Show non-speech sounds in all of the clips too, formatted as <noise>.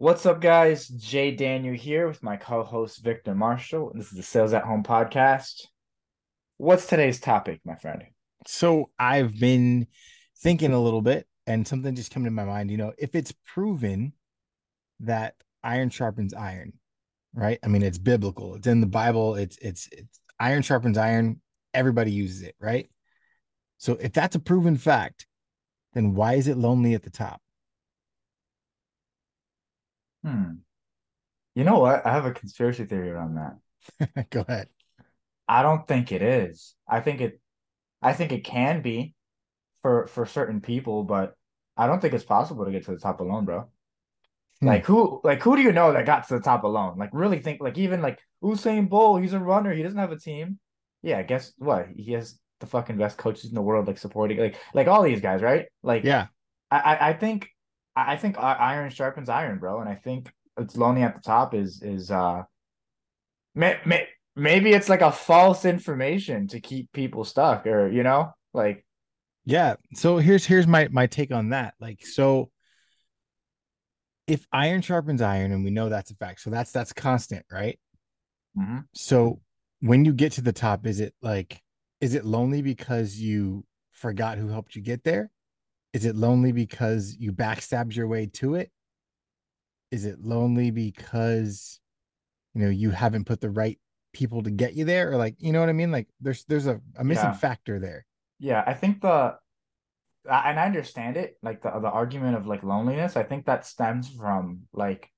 What's up, guys? Jay Daniel here with my co host Victor Marshall. This is the Sales at Home podcast. What's today's topic, my friend? So I've been thinking a little bit and something just came to my mind. You know, if it's proven that iron sharpens iron, right? I mean, it's biblical, it's in the Bible, it's, it's, it's iron sharpens iron. Everybody uses it, right? So if that's a proven fact, then why is it lonely at the top? Hmm. You know what? I have a conspiracy theory around that. <laughs> Go ahead. I don't think it is. I think it I think it can be for for certain people, but I don't think it's possible to get to the top alone, bro. Hmm. Like who like who do you know that got to the top alone? Like really think like even like Usain Bolt, he's a runner, he doesn't have a team. Yeah, guess what? He has the fucking best coaches in the world, like supporting like like all these guys, right? Like yeah, I I think I think iron sharpens iron, bro, and I think it's lonely at the top is is uh, may, may, maybe it's like a false information to keep people stuck, or you know, like yeah. So here's here's my my take on that. Like so, if iron sharpens iron, and we know that's a fact, so that's that's constant, right? Mm-hmm. So when you get to the top, is it like is it lonely because you forgot who helped you get there? Is it lonely because you backstabbed your way to it? Is it lonely because you know you haven't put the right people to get you there or like you know what I mean? Like there's there's a, a missing yeah. factor there. Yeah, I think the and I understand it, like the the argument of like loneliness. I think that stems from like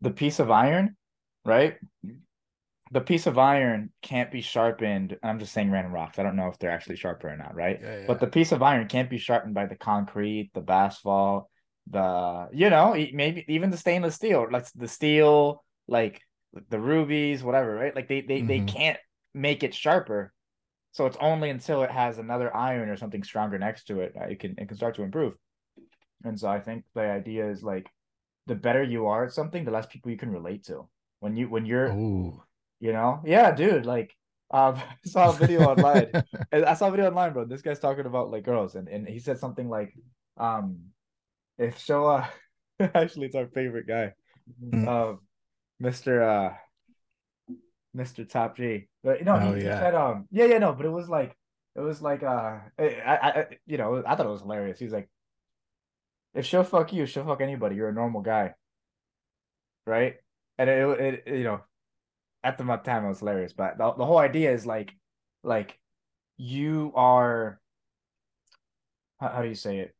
the piece of iron, right? The piece of iron can't be sharpened. I'm just saying random rocks. I don't know if they're actually sharper or not, right? Yeah, yeah. But the piece of iron can't be sharpened by the concrete, the asphalt, the you know maybe even the stainless steel, like the steel, like the rubies, whatever, right? Like they they mm-hmm. they can't make it sharper. So it's only until it has another iron or something stronger next to it it can it can start to improve. And so I think the idea is like the better you are at something, the less people you can relate to. When you when you're Ooh you know, yeah, dude. Like, um, <laughs> I saw a video online. <laughs> I saw a video online, bro. This guy's talking about like girls, and and he said something like, um, if Showa, <laughs> actually, it's our favorite guy, mm-hmm. um, Mister uh, Mister Top G. But no, oh, he, yeah. he said, um, yeah, yeah, no, but it was like, it was like, uh, I, I, you know, I thought it was hilarious. He's like, if she'll fuck you, she'll fuck anybody. You're a normal guy, right? And it, it, you know, at the time it was hilarious. But the, the whole idea is like, like you are. How, how do you say it?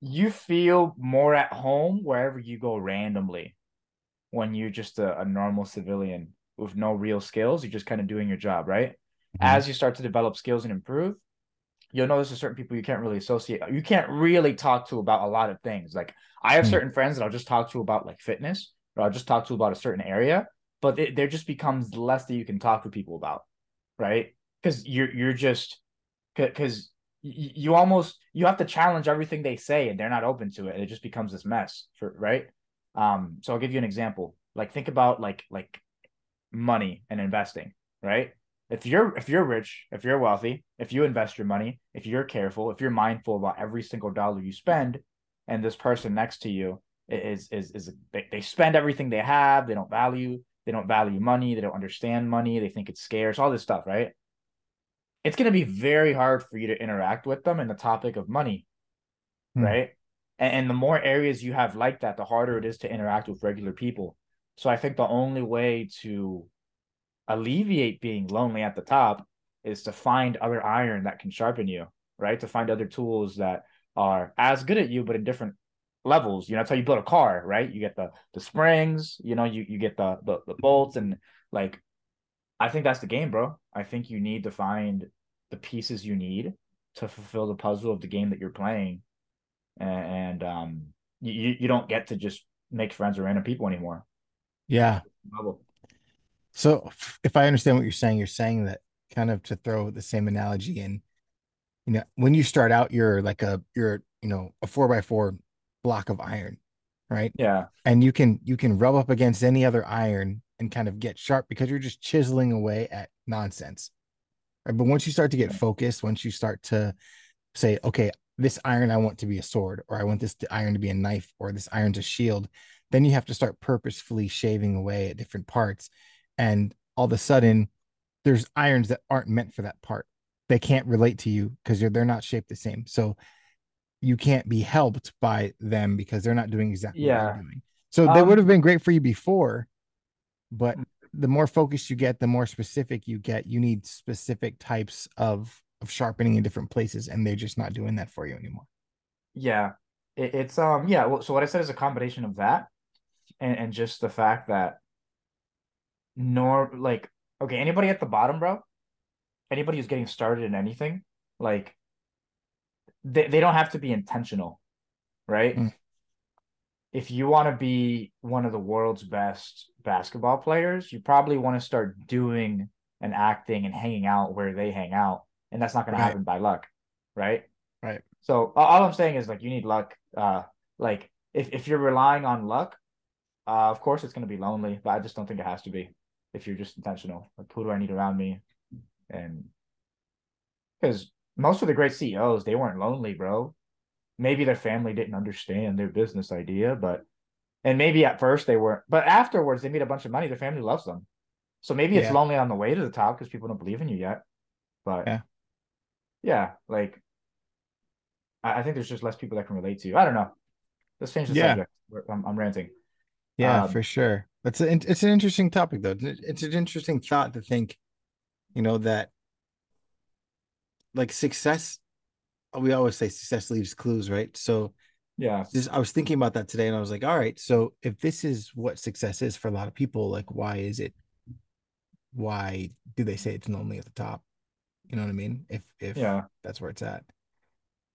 You feel more at home wherever you go randomly when you're just a, a normal civilian with no real skills. You're just kind of doing your job, right? Mm-hmm. As you start to develop skills and improve, you'll notice there's certain people you can't really associate. You can't really talk to about a lot of things. Like I have mm-hmm. certain friends that I'll just talk to about like fitness, or I'll just talk to about a certain area, but it, there just becomes less that you can talk to people about, right? Because you're you're just because you almost you have to challenge everything they say and they're not open to it. It just becomes this mess for right. Um, so I'll give you an example. Like think about like like money and investing, right? If you're if you're rich, if you're wealthy, if you invest your money, if you're careful, if you're mindful about every single dollar you spend, and this person next to you is is is they, they spend everything they have. They don't value they don't value money. They don't understand money. They think it's scarce all this stuff right? It's going to be very hard for you to interact with them in the topic of money hmm. right? And, and the more areas you have like that the harder it is to interact with regular people. So i think the only way to alleviate being lonely at the top is to find other iron that can sharpen you right? To find other tools that are as good at you but in different levels. You know, that's how you build a car, right? You get the the springs, you know, you you get the the, the bolts and like I think that's the game, bro. I think you need to find the pieces you need to fulfill the puzzle of the game that you're playing. And, and um you you don't get to just make friends with random people anymore. Yeah. So if I understand what you're saying, you're saying that kind of to throw the same analogy in, you know, when you start out, you're like a you're you know a four by four block of iron, right? Yeah. And you can you can rub up against any other iron and kind of get sharp because you're just chiseling away at nonsense. Right? But once you start to get focused, once you start to say, okay, this iron I want to be a sword, or I want this iron to be a knife, or this iron's a shield, then you have to start purposefully shaving away at different parts. And all of a sudden, there's irons that aren't meant for that part. They can't relate to you because they're not shaped the same. So you can't be helped by them because they're not doing exactly Yeah. what you're doing. So they Um, would have been great for you before, but the more focused you get, the more specific you get. You need specific types of of sharpening in different places, and they're just not doing that for you anymore. Yeah, it, it's um yeah. Well, so what I said is a combination of that, and and just the fact that nor like okay, anybody at the bottom, bro, anybody who's getting started in anything, like they they don't have to be intentional, right? Mm. If you want to be one of the world's best basketball players, you probably want to start doing and acting and hanging out where they hang out, and that's not going Right. to happen by luck, right? Right. So all I'm saying is like you need luck. Uh, like if if you're relying on luck, uh, of course it's going to be lonely, but I just don't think it has to be if you're just intentional. Like who do I need around me? And because most of the great CEOs, they weren't lonely, bro. Maybe their family didn't understand their business idea, but and maybe at first they weren't, but afterwards they made a bunch of money. Their family loves them. So maybe it's Yeah. lonely on the way to the top because people don't believe in you yet. But Yeah. yeah, like I, I think there's just less people that can relate to you. I don't know. Let's change the Yeah. subject. I'm, I'm ranting. Yeah, Um, for sure. That's a, it's an interesting topic though. It's it's an interesting thought to think, you know, that like success. Uh, we always say success leaves clues, right? So Yeah. just I was thinking about that today, and I was like, all right, so if this is what success is for a lot of people, like why is it? Why do they say it's lonely at the top? You know what I mean? If if Yeah. that's where it's at.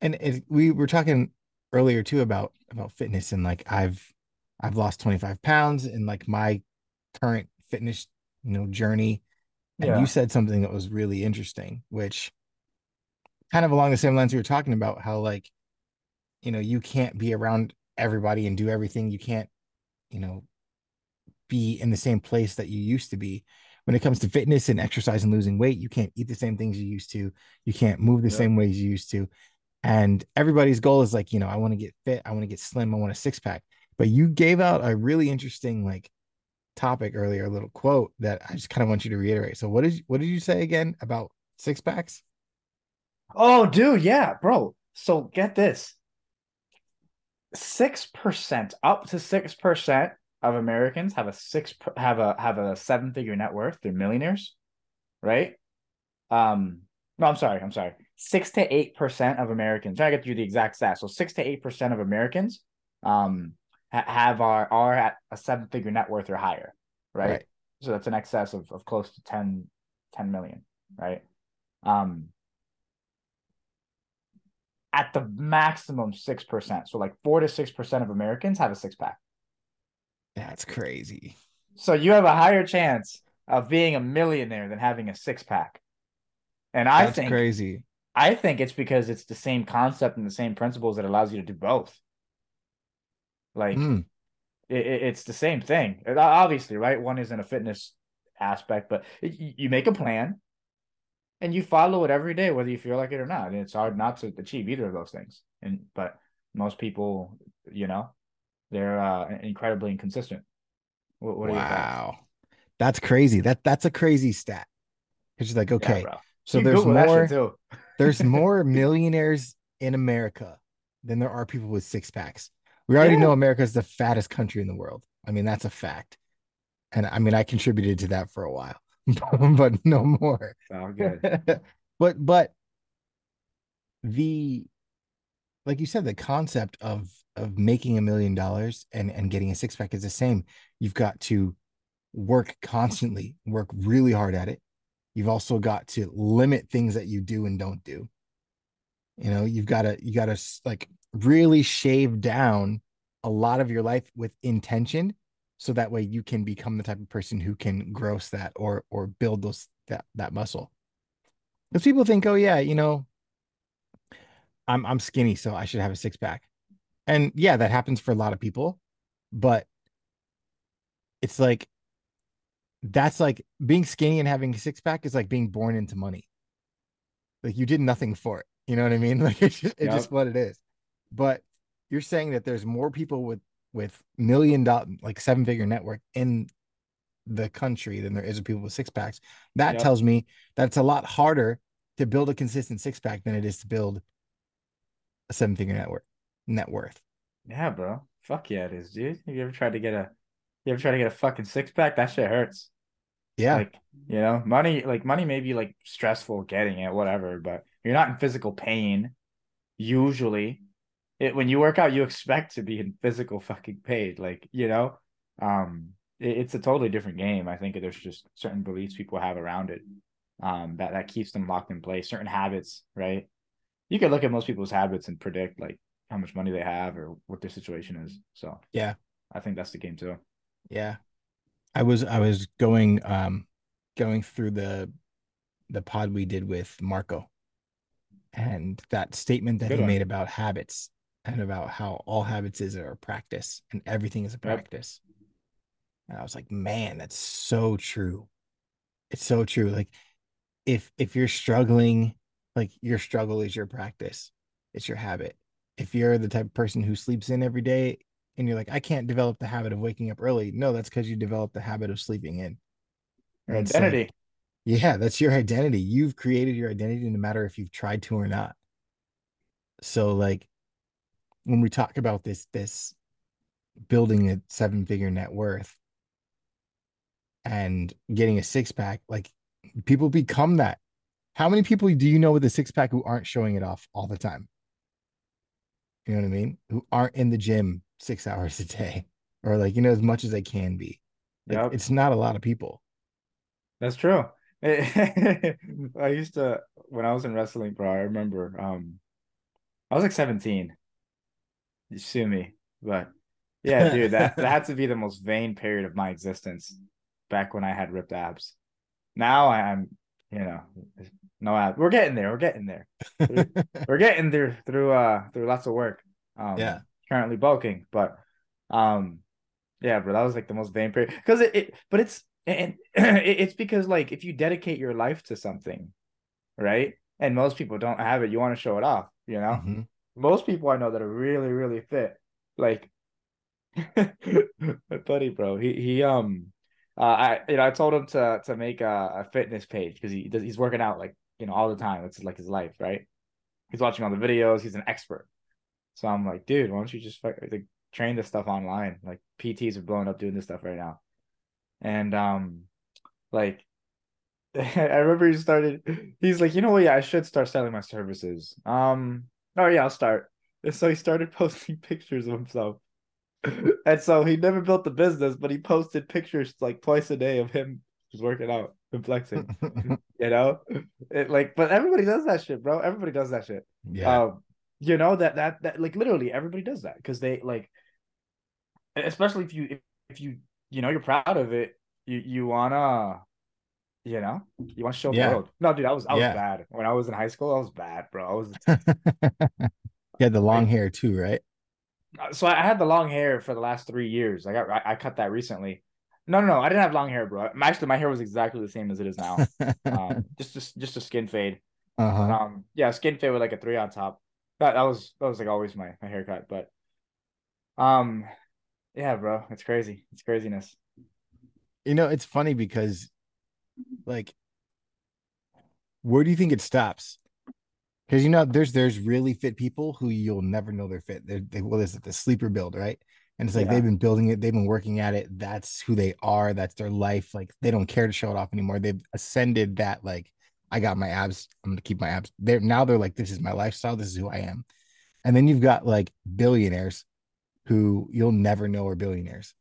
And it, we were talking earlier too about about fitness and like I've I've lost 25 pounds in like my current fitness, you know, journey. And Yeah. you said something that was really interesting, which kind of along the same lines we were talking about how like, you know, you can't be around everybody and do everything. You can't, you know, be in the same place that you used to be. When it comes to fitness and exercise and losing weight, you can't eat the same things you used to. You can't move the Yeah. same ways you used to. And everybody's goal is like, you know, I want to get fit, I want to get slim, I want a six pack. But you gave out a really interesting like topic earlier, a little quote that I just kind of want you to reiterate. So what did what did you say again about six packs? Oh, dude, yeah, bro. So get this. 6%, up to 6% of Americans have a six have a have a seven figure net worth. They're millionaires, right? Um, no, I'm sorry, I'm sorry. Six to eight percent of Americans. Trying to get you the exact stats. So six to eight percent of Americans um ha- have are are at a seven figure net worth or higher, right? Right. So that's an excess of, of close to 10, 10 million, right? Um at the maximum 6%. So like 4 to 6% of Americans have a six pack. That's crazy. So you have a higher chance of being a millionaire than having a six pack. And I That's think crazy. I think it's because it's the same concept and the same principles that allows you to do both. Like Mm, it, it- it's the same thing. Obviously, right? One is in a fitness aspect, but you make a plan and you follow it every day, whether you feel like it or not. And it's hard not to achieve either of those things. And but most people, you know, they're uh, incredibly inconsistent. What, what wow. That's crazy. That that's a crazy stat. It's like, okay, bro. so there's Google more <laughs> there's more <laughs> millionaires in America than there are people with six packs. We already Yeah. know America is the fattest country in the world. I mean, that's a fact. And I mean, I contributed to that for a while, <laughs> but no more. Oh, good. <laughs> but but the like you said, the concept of of making a million dollars and and getting a six pack is the same. You've got to work constantly, work really hard at it. You've also got to limit things that you do and don't do. You know, you've got to you got to like really shave down a lot of your life with intention so that way you can become the type of person who can gross that or or build those that that muscle. Because people think, oh yeah, you know, I'm I'm skinny, so I should have a six pack. And yeah, that happens for a lot of people, but it's like that's like being skinny and having a six pack is like being born into money. Like you did nothing for it. You know what I mean? <laughs> Like it's just, it's Yep. just what it is. But you're saying that there's more people with with million dollar like seven figure network in the country than there is of people with six packs. That Yep. tells me that it's a lot harder to build a consistent six pack than it is to build a seven figure network net worth. Yeah, bro. Fuck yeah, it is, dude. Have you ever tried to get a you ever try to get a fucking six pack? That shit hurts. Yeah. Like, you know, money like money may be like stressful getting it, whatever, but you're not in physical pain usually. It when you work out, you expect to be in physical fucking pain. Like, you know, um it- it's a totally different game. I think there's just certain beliefs people have around it. Um that, that keeps them locked in place, certain habits, right? You can look at most people's habits and predict like how much money they have or what their situation is. So Yeah. I think that's the game too. Yeah. I was I was going um going through the the pod we did with Marco and that statement that Good he one. made about habits and about how all habits is are a practice and everything is a practice. And I was like, man, that's so true. It's so true. Like if if you're struggling, like your struggle is your practice. It's your habit. If you're the type of person who sleeps in every day and you're like, I can't develop the habit of waking up early. No, that's because you developed the habit of sleeping in. Your And it's like- identity. yeah, that's your identity. You've created your identity no matter if you've tried to or not. So like when we talk about this this building a seven figure net worth and getting a six pack, like people become that. How many people do you know with a six pack who aren't showing it off all the time? You know what I mean? Who aren't in the gym six <laughs> hours a day or like, you know, as much as they can be. Like, Yep. It's not a lot of people. That's true. <laughs> I used to when I was in wrestling, bro. I remember um I was like 17. You sue me, but <laughs> yeah, dude, that that had to be the most vain period of my existence back when I had ripped abs. Now I'm, you know, no abs. We're getting there. We're getting there. <laughs> We're getting there through uh through lots of work. Um Yeah. currently bulking, but um yeah, bro, that was like the most vain period. Because it, it but it's and <clears throat> it's because like if you dedicate your life to something, right? And most people don't have it, you want to show it off, you know? Mhm. Most people I know that are really, really fit, like <laughs> my buddy, bro. He he um uh I you know I told him to to make a, a fitness page because he does he's working out like you know all the time. It's like his life, right? He's watching all the videos, he's an expert. So I'm like, dude, why don't you just like train this stuff online? Like PTs are blowing up doing this stuff right now. And um like <laughs> I remember he started he's like, you know what, yeah, I should start selling my services. Um oh yeah, I'll start. And so he started <laughs> posting pictures of himself. And so he never built the business, but he posted pictures like twice a day of him just working out and flexing. <laughs> You know? It like but everybody does that shit, bro. Everybody does that shit. yeah. Um, you know that that that like literally everybody does that because they like, especially if you if, if you you know you're proud of it, you you wanna, you know, you want to show Yeah. the world. No, dude, I was I was Yeah. bad when I was in high school. I was bad, bro. I was <laughs> he had the long hair too, right? so I had the long hair for the last three years. I got I, I cut that recently. No, no, no, I didn't have long hair, bro. Actually, my hair was exactly the same as it is now. <laughs> Um, just just just a skin fade. uh-huh. Um, yeah, skin fade with like a three on top. That that was that was like always my my haircut, but um, yeah, bro, it's crazy. It's craziness. You know, it's funny because like where do you think it stops? Because you know, there's there's really fit people who you'll never know they're fit. They're, they what is it, the sleeper build, right? And it's like Yeah. they've been building it, they've been working at it. That's who they are. That's their life. Like they don't care to show it off anymore. They've ascended that. Like I got my abs. I'm gonna keep my abs. They're now they're like, this is my lifestyle. This is who I am. And then you've got like billionaires who you'll never know are billionaires,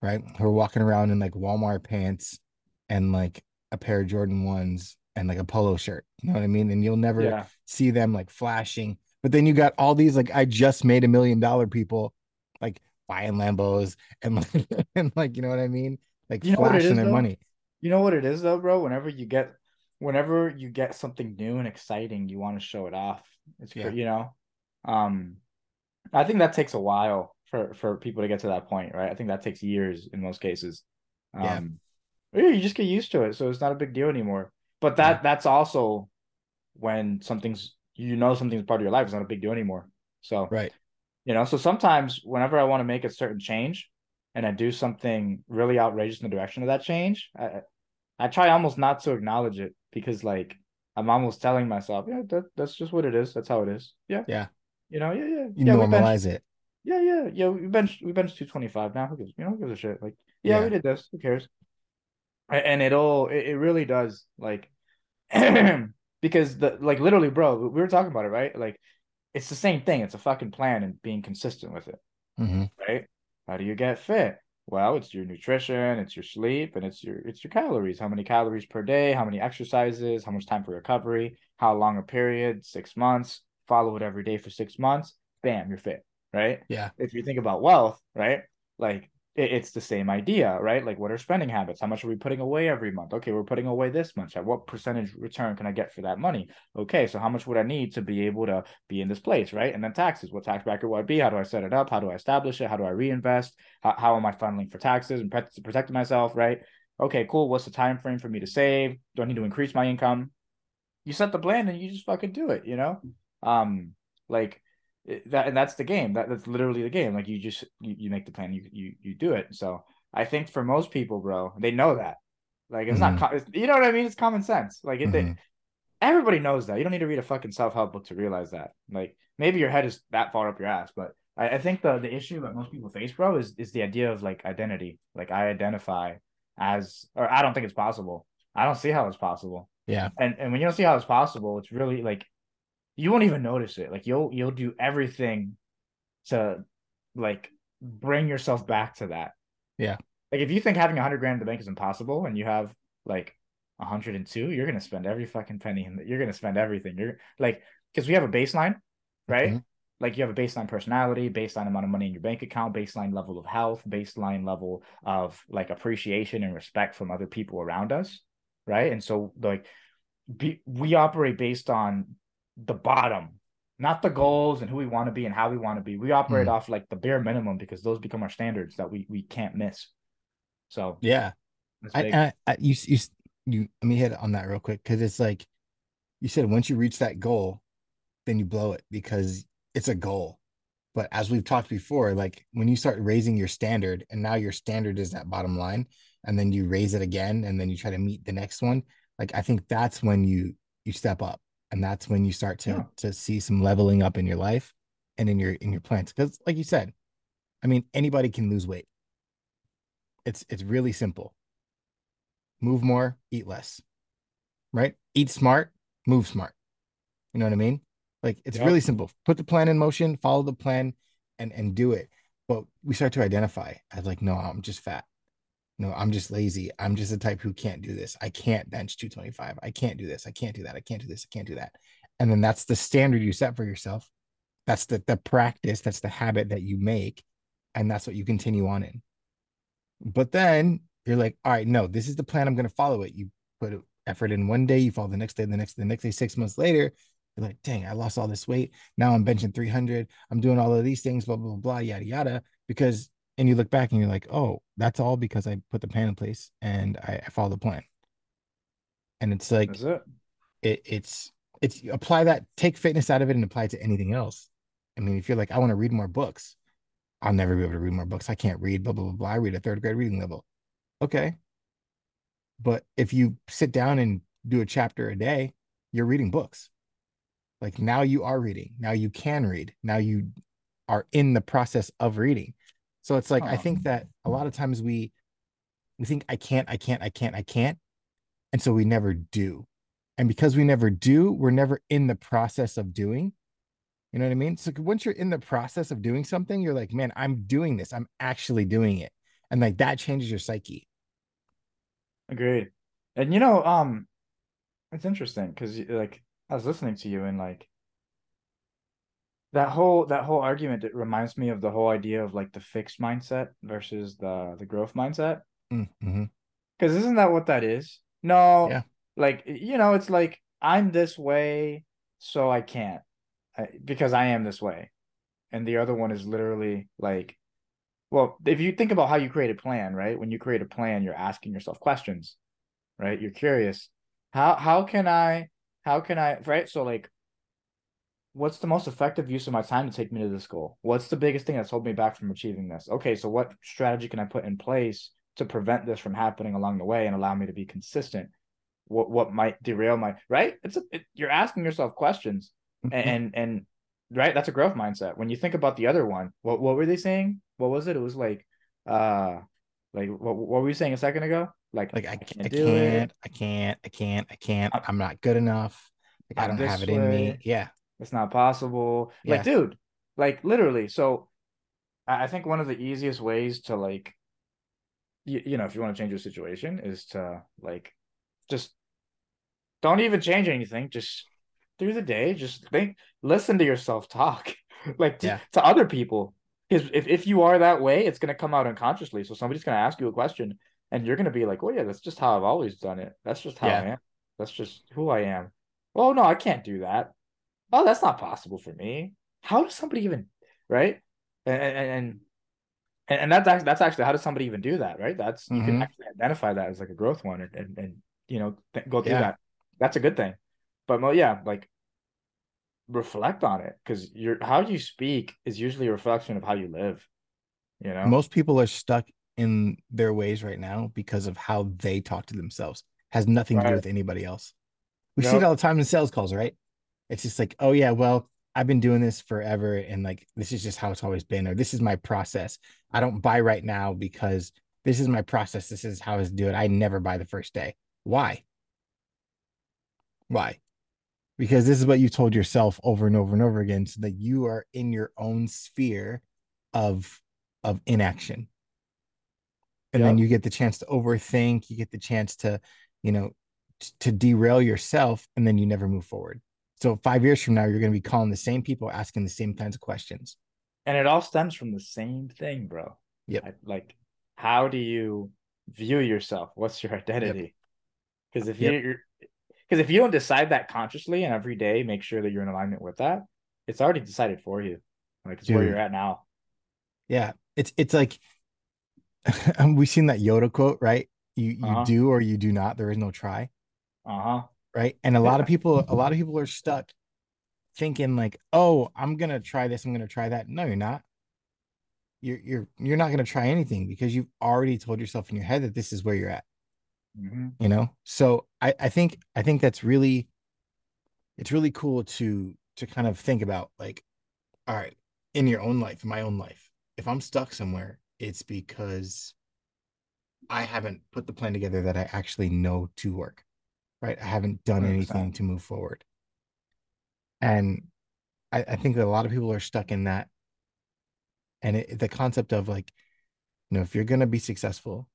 right? Who are walking around in like Walmart pants and like a pair of Jordan ones and like a polo shirt. You know what I mean? And you'll never Yeah, see them like flashing. But then you got all these like I just made a million dollar people like buying Lambos and like <laughs> and like you know what I mean? Like You know what it flashing is, their though? money. you know what it is though, bro. Whenever you get, whenever you get something new and exciting, you want to show it off. It's yeah. you know, um, I think that takes a while for for people to get to that point, right? I think that takes years in most cases. Um, yeah, Oh, you just get used to it, so it's not a big deal anymore. But that that's also when something's you know something's part of your life. It's not a big deal anymore. So right. You know, so sometimes whenever I want to make a certain change and I do something really outrageous in the direction of that change, I I try almost not to acknowledge it because like I'm almost telling myself, yeah, that, that's just what it is. That's how it is. Yeah. Yeah. You know, yeah, yeah. You yeah, normalize it. Yeah, yeah, yeah. We bench we bench 225 now. Who gives you know who gives a shit? Like, yeah, yeah. we did this. Who cares? And it all it, it really does like <clears throat> because the like literally, bro, we were talking about it, right? Like it's the same thing. It's a fucking plan and being consistent with it. Mm-hmm. Right? How do you get fit? Well, it's your nutrition, it's your sleep, and it's your it's your calories. How many calories per day? How many exercises? How much time for recovery? How long a period? Six months. Follow it every day for six months. Bam, you're fit. Right? Yeah. If you think about wealth, right? Like it's the same idea, right? Like, what are spending habits? How much are we putting away every month? Okay, we're putting away this much. At what percentage return can I get for that money? Okay, so how much would I need to be able to be in this place, right? And then taxes. What tax bracket would I be? How do I set it up? How do I establish it? How do I reinvest? How, how am I funneling for taxes and pre- protecting myself, right? Okay, cool. What's the time frame for me to save? Do I need to increase my income? You set the plan and you just fucking do it, you know? Um, like that and that's the game. That, that's literally the game. Like you just you, you make the plan you, you you do it. So i think for most people bro they know that. Like it's mm-hmm. not you know what i mean? It's common sense. Like it, mm-hmm. they, everybody knows that. You don't need to read a fucking self-help book to realize that. Like maybe your head is that far up your ass but i, I think the the issue that most people face bro is is the idea of like identity. Like i identify as or i don't think it's possible. I don't see how it's possible. Yeah. And and when you don't see how it's possible it's really like you won't even notice it. Like you'll you'll do everything to like bring yourself back to that. Yeah. Like if you think having a hundred grand in the bank is impossible and you have like 102, you're gonna spend every fucking penny and you're gonna spend everything. You're like because we have a baseline, right? Mm-hmm. Like you have a baseline personality, baseline amount of money in your bank account, baseline level of health, baseline level of like appreciation and respect from other people around us, right? And so like be, we operate based on the bottom, not the goals and who we want to be and how we want to be. We operate mm. off like the bare minimum because those become our standards that we we can't miss. So yeah, I, I, I, you you you let me hit on that real quick because it's like you said once you reach that goal, then you blow it because it's a goal. But as we've talked before, like when you start raising your standard and now your standard is that bottom line, and then you raise it again and then you try to meet the next one, like I think that's when you you step up and that's when you start to yeah. to see some leveling up in your life and in your in your plans because like you said i mean anybody can lose weight. It's it's really simple. Move more eat less right? Eat smart move smart. You know what i mean? Like it's yep. really simple. Put the plan in motion follow the plan and and do it. But we start to identify as like no i'm just fat no, I'm just lazy. I'm just the type who can't do this. I can't bench 225. I can't do this. I can't do that. I can't do this. I can't do that. And then that's the standard you set for yourself. That's the, the practice. That's the habit that you make. And that's what you continue on in. But then you're like, all right, no, this is the plan. I'm going to follow it. You put effort in one day, you follow the next day, the next, the next day, six months later, you're like, dang, I lost all this weight. Now I'm benching 300. I'm doing all of these things, blah, blah, blah, yada, yada, because and you look back and you're like, oh, that's all because I put the plan in place and I, I follow the plan. And it's like it. It, it's it's apply that, take fitness out of it and apply it to anything else. I mean, if you're like, I want to read more books, I'll never be able to read more books. I can't read, blah, blah, blah, blah. I read a third grade reading level. Okay. But if you sit down and do a chapter a day, you're reading books. Like now you are reading. Now you can read. Now you are in the process of reading. So it's like I think that a lot of times we we think I can't, I can't, I can't, I can't. And so we never do. And because we never do, we're never in the process of doing. You know what I mean? So once you're in the process of doing something, you're like, man, I'm doing this. I'm actually doing it. And like that changes your psyche. Agreed. And you know, um, it's interesting because like I was listening to you and like that whole that whole argument it reminds me of the whole idea of like the fixed mindset versus the the growth mindset. Because mm-hmm. isn't that what that is? No. Yeah. Like you know it's like i'm this way so i can't. I, because i am this way. And the other one is literally like well if you think about how you create a plan right? When you create a plan you're asking yourself questions right? You're curious. How how can i how can i right? So like what's the most effective use of my time to take me to this goal? What's the biggest thing that's holding me back from achieving this? Okay, so what strategy can I put in place to prevent this from happening along the way and allow me to be consistent? What what might derail my right? It's a, it, you're asking yourself questions, mm-hmm. and and right, that's a growth mindset. When you think about the other one, what what were they saying? What was it? It was like, uh, like what what were you saying a second ago? Like like I, I can't, I can't, I can't, I can't, I can't. I'm not good enough. Like, I don't have it way. in me. Yeah, it's not possible. Yeah. Like, dude, like literally. So I think one of the easiest ways to like you, you know, if you want to change your situation is to like just don't even change anything. Just through the day, just think listen to yourself talk. <laughs> like to, yeah. to other people. Because if, if you are that way, it's gonna come out unconsciously. So somebody's gonna ask you a question and you're gonna be like, "Oh yeah, that's just how I've always done it. That's just how yeah. I am. That's just who I am." Oh no, I can't do that oh, that's not possible for me. How does somebody even, right? And and and, and that's that's actually how does somebody even do that, right? That's you mm-hmm. can actually identify that as like a growth one and and, and you know th- go through yeah. that. That's a good thing. But well, yeah, like reflect on it because your how you speak is usually a reflection of how you live. You know, most people are stuck in their ways right now because of how they talk to themselves. Has nothing right. to do with anybody else. We see it all the time in sales calls, right? It's just like, oh yeah, well, I've been doing this forever and like this is just how it's always been, or this is my process. I don't buy right now because this is my process. This is how I do it. I never buy the first day. Why? Why? Because this is what you told yourself over and over and over again, so that you are in your own sphere of of inaction. And yep. then you get the chance to overthink, you get the chance to, you know, to derail yourself, and then you never move forward. So five years from now, you're going to be calling the same people, asking the same kinds of questions. And it all stems from the same thing, bro. Yep. like, how do you view yourself? What's your identity? Because yep. if yep. you're, because if you don't decide that consciously and every day make sure that you're in alignment with that, it's already decided for you. Like it's Dude. where you're at now. Yeah, it's it's like <laughs> we've seen that Yoda quote, right? You you uh-huh. do or you do not. There is no try. Uh huh right? And a lot of people a lot of people are stuck thinking like oh i'm gonna try this i'm gonna try that. No you're not. You're you're you're not gonna try anything because you've already told yourself in your head that this is where you're at. Mm-hmm. you know? So i i think i think that's really it's really cool to to kind of think about like all right in your own life in my own life if i'm stuck somewhere it's because i haven't put the plan together that i actually know to work right? I haven't done 100%. anything to move forward. And I, I, think that a lot of people are stuck in that. And it, the concept of like, you know, if you're going to be successful,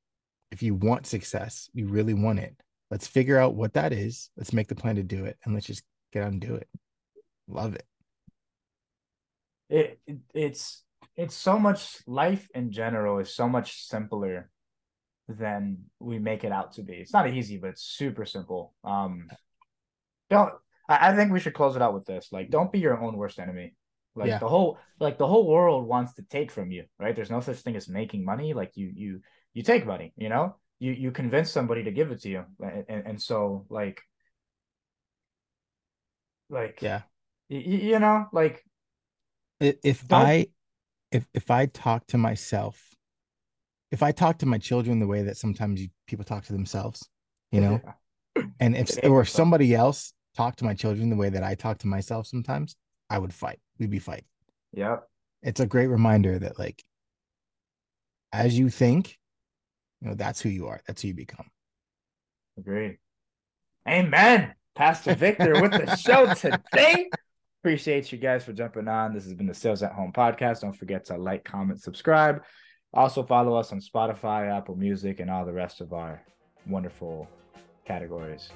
if you want success, you really want it, let's figure out what that is. Let's make the plan to do it and let's just get out and do it. Love it. It, it it's it's so much life in general is so much simpler than we make it out to be. It's not easy, but it's super simple. Um, don't. I, I think we should close it out with this. Like, don't be your own worst enemy. Like yeah. the whole, like the whole world wants to take from you, right? There's no such thing as making money. Like you, you, you take money. You know, you you convince somebody to give it to you, and and, and so like, like yeah, you, you know, like if I, if if I talk to myself if I talk to my children the way that sometimes you, people talk to themselves, you know, yeah. <clears throat> and if or somebody else talked to my children the way that I talk to myself sometimes, I would fight. We'd be fighting. Yeah. It's a great reminder that like as you think, you know, that's who you are. That's who you become. Agreed. Amen. Pastor Victor with the show <laughs> today. Appreciate you guys for jumping on. This has been the Sales at Home podcast. Don't forget to like, comment, subscribe. Also, follow us on Spotify, Apple Music, and all the rest of our wonderful categories.